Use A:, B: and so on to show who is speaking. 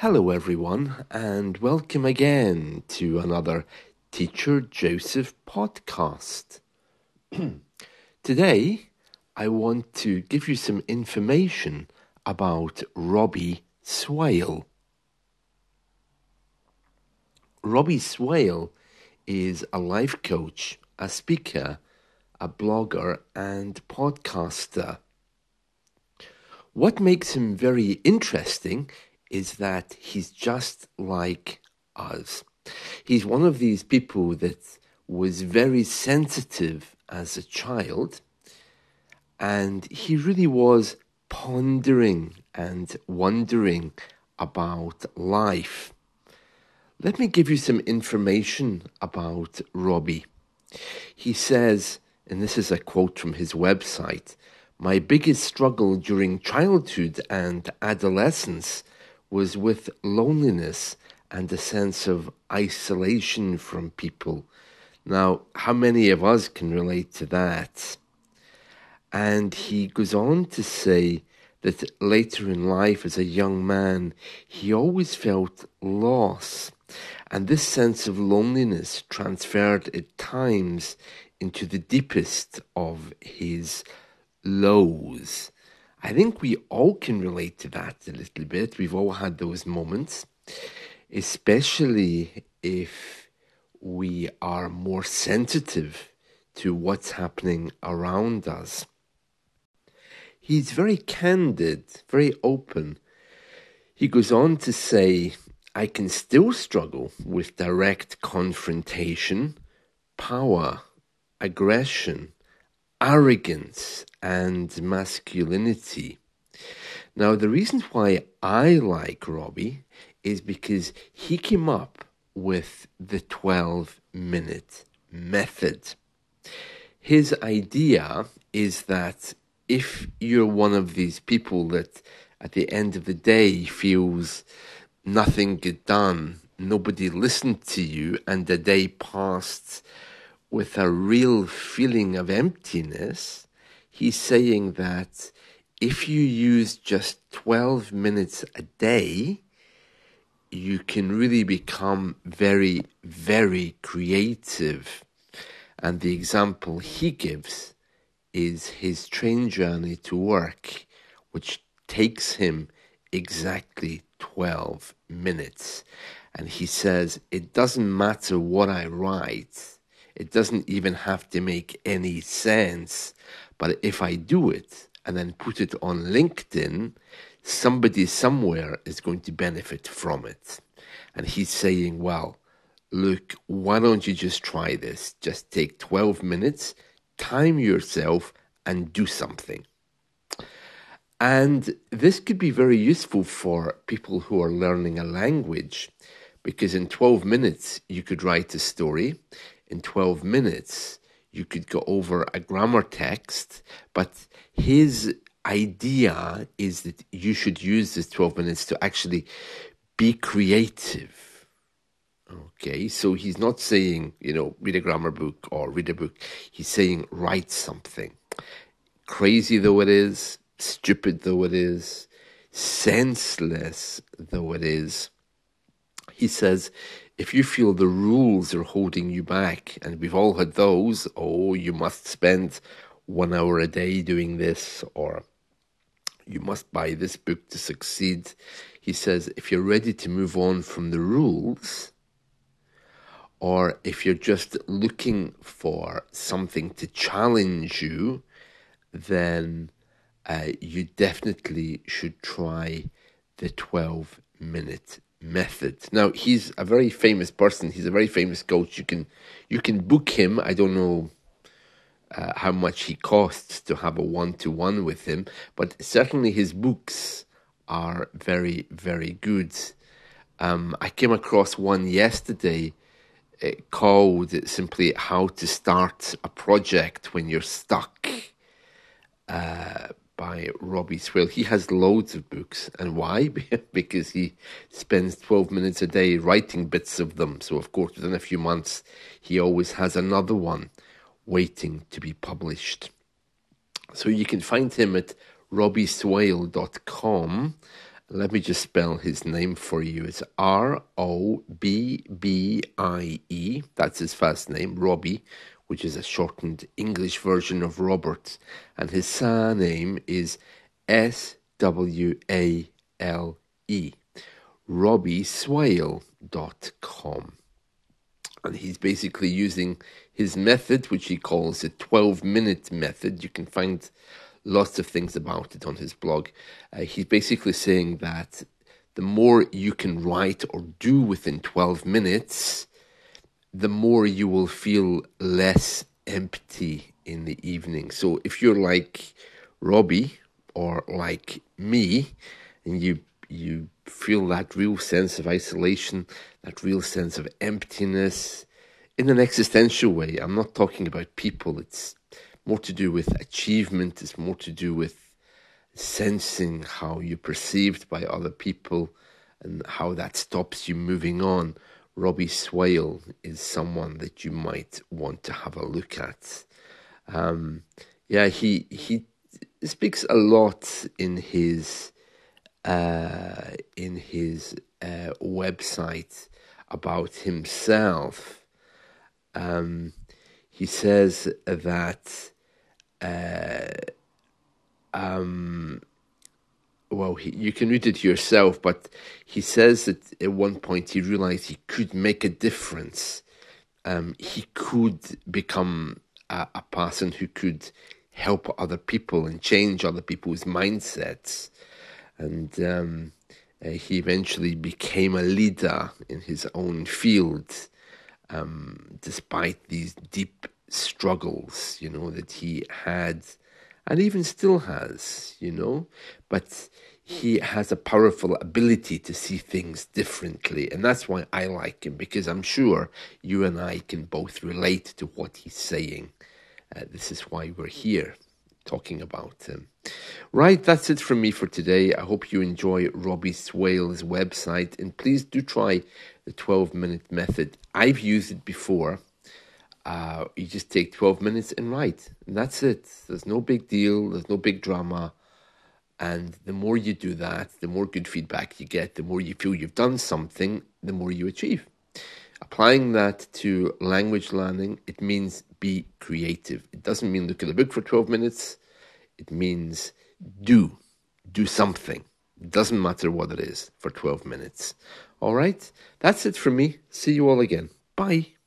A: Hello, everyone, and welcome again to another Teacher Joseph podcast. Today, I want to give you some information about Robbie Swale. Robbie Swale is a life coach, a speaker, a blogger, and podcaster. What makes him very interesting is that he's just like us. He's one of these people that was very sensitive as a child, and he really was pondering and wondering about life. Let me give you some information about Robbie. He says, and this is a quote from his website My biggest struggle during childhood and adolescence was with loneliness and a sense of isolation from people. Now, how many of us can relate to that? And he goes on to say that later in life, as a young man, he always felt loss. And this sense of loneliness transferred at times into the deepest of his lows. I think we all can relate to that a little bit. We've all had those moments, especially if we are more sensitive to what's happening around us. He's very candid, very open. He goes on to say, I can still struggle with direct confrontation, power, aggression, arrogance and masculinity. Now, the reason why I like Robbie is because he came up with the 12 minute method. His idea is that if you're one of these people that at the end of the day feels nothing get done, nobody listened to you, and the day passed with a real feeling of emptiness, he's saying that if you use just 12 minutes a day, you can really become very, very creative. And the example he gives is his train journey to work, which takes him exactly 12 minutes. And he says, It doesn't matter what I write it doesn't even have to make any sense. But if I do it and then put it on LinkedIn, somebody somewhere is going to benefit from it. And he's saying, well, look, why don't you just try this? Just take 12 minutes, time yourself, and do something. And this could be very useful for people who are learning a language because in 12 minutes you could write a story in 12 minutes, you could go over a grammar text, but his idea is that you should use this 12 minutes to actually be creative. Okay, so he's not saying, you know, read a grammar book or read a book. He's saying write something. Crazy though it is, stupid though it is, senseless though it is, he says if you feel the rules are holding you back, and we've all had those, oh, you must spend one hour a day doing this, or you must buy this book to succeed. He says, if you're ready to move on from the rules, or if you're just looking for something to challenge you, then uh, you definitely should try the 12 minute method. Now he's a very famous person. He's a very famous coach. You can you can book him. I don't know uh, how much he costs to have a one to one with him, but certainly his books are very very good. Um, I came across one yesterday uh, called simply "How to Start a Project When You're Stuck." Uh, by Robbie Swale. He has loads of books. And why? because he spends 12 minutes a day writing bits of them. So, of course, within a few months, he always has another one waiting to be published. So, you can find him at robbieswale.com. Let me just spell his name for you. It's R O B B I E. That's his first name, Robbie, which is a shortened English version of Robert. And his surname is S W A L E. RobbieSwale.com. And he's basically using his method, which he calls the 12 minute method. You can find lots of things about it on his blog. Uh, he's basically saying that the more you can write or do within 12 minutes, the more you will feel less empty in the evening. So if you're like Robbie or like me, and you you feel that real sense of isolation, that real sense of emptiness in an existential way. I'm not talking about people, it's more to do with achievement, it's more to do with sensing how you're perceived by other people and how that stops you moving on. Robbie Swale is someone that you might want to have a look at. Um, yeah, he he speaks a lot in his uh, in his uh, website about himself. Um, he says that uh, um, well, he, you can read it yourself, but he says that at one point he realized he could make a difference. Um, he could become a, a, person who could help other people and change other people's mindsets. And um, uh, he eventually became a leader in his own field, um, despite these deep struggles, you know, that he had and even still has, you know, but he has a powerful ability to see things differently. And that's why I like him, because I'm sure you and I can both relate to what he's saying. Uh, this is why we're here talking about him. Right, that's it from me for today. I hope you enjoy Robbie Swale's website, and please do try the 12 minute method. I've used it before uh, you just take 12 minutes and write. And that's it. There's no big deal, there's no big drama. And the more you do that, the more good feedback you get, the more you feel you've done something, the more you achieve. Applying that to language learning, it means be creative. It doesn't mean look at a book for 12 minutes. It means do, do something. It doesn't matter what it is for 12 minutes. All right, that's it for me. See you all again. Bye.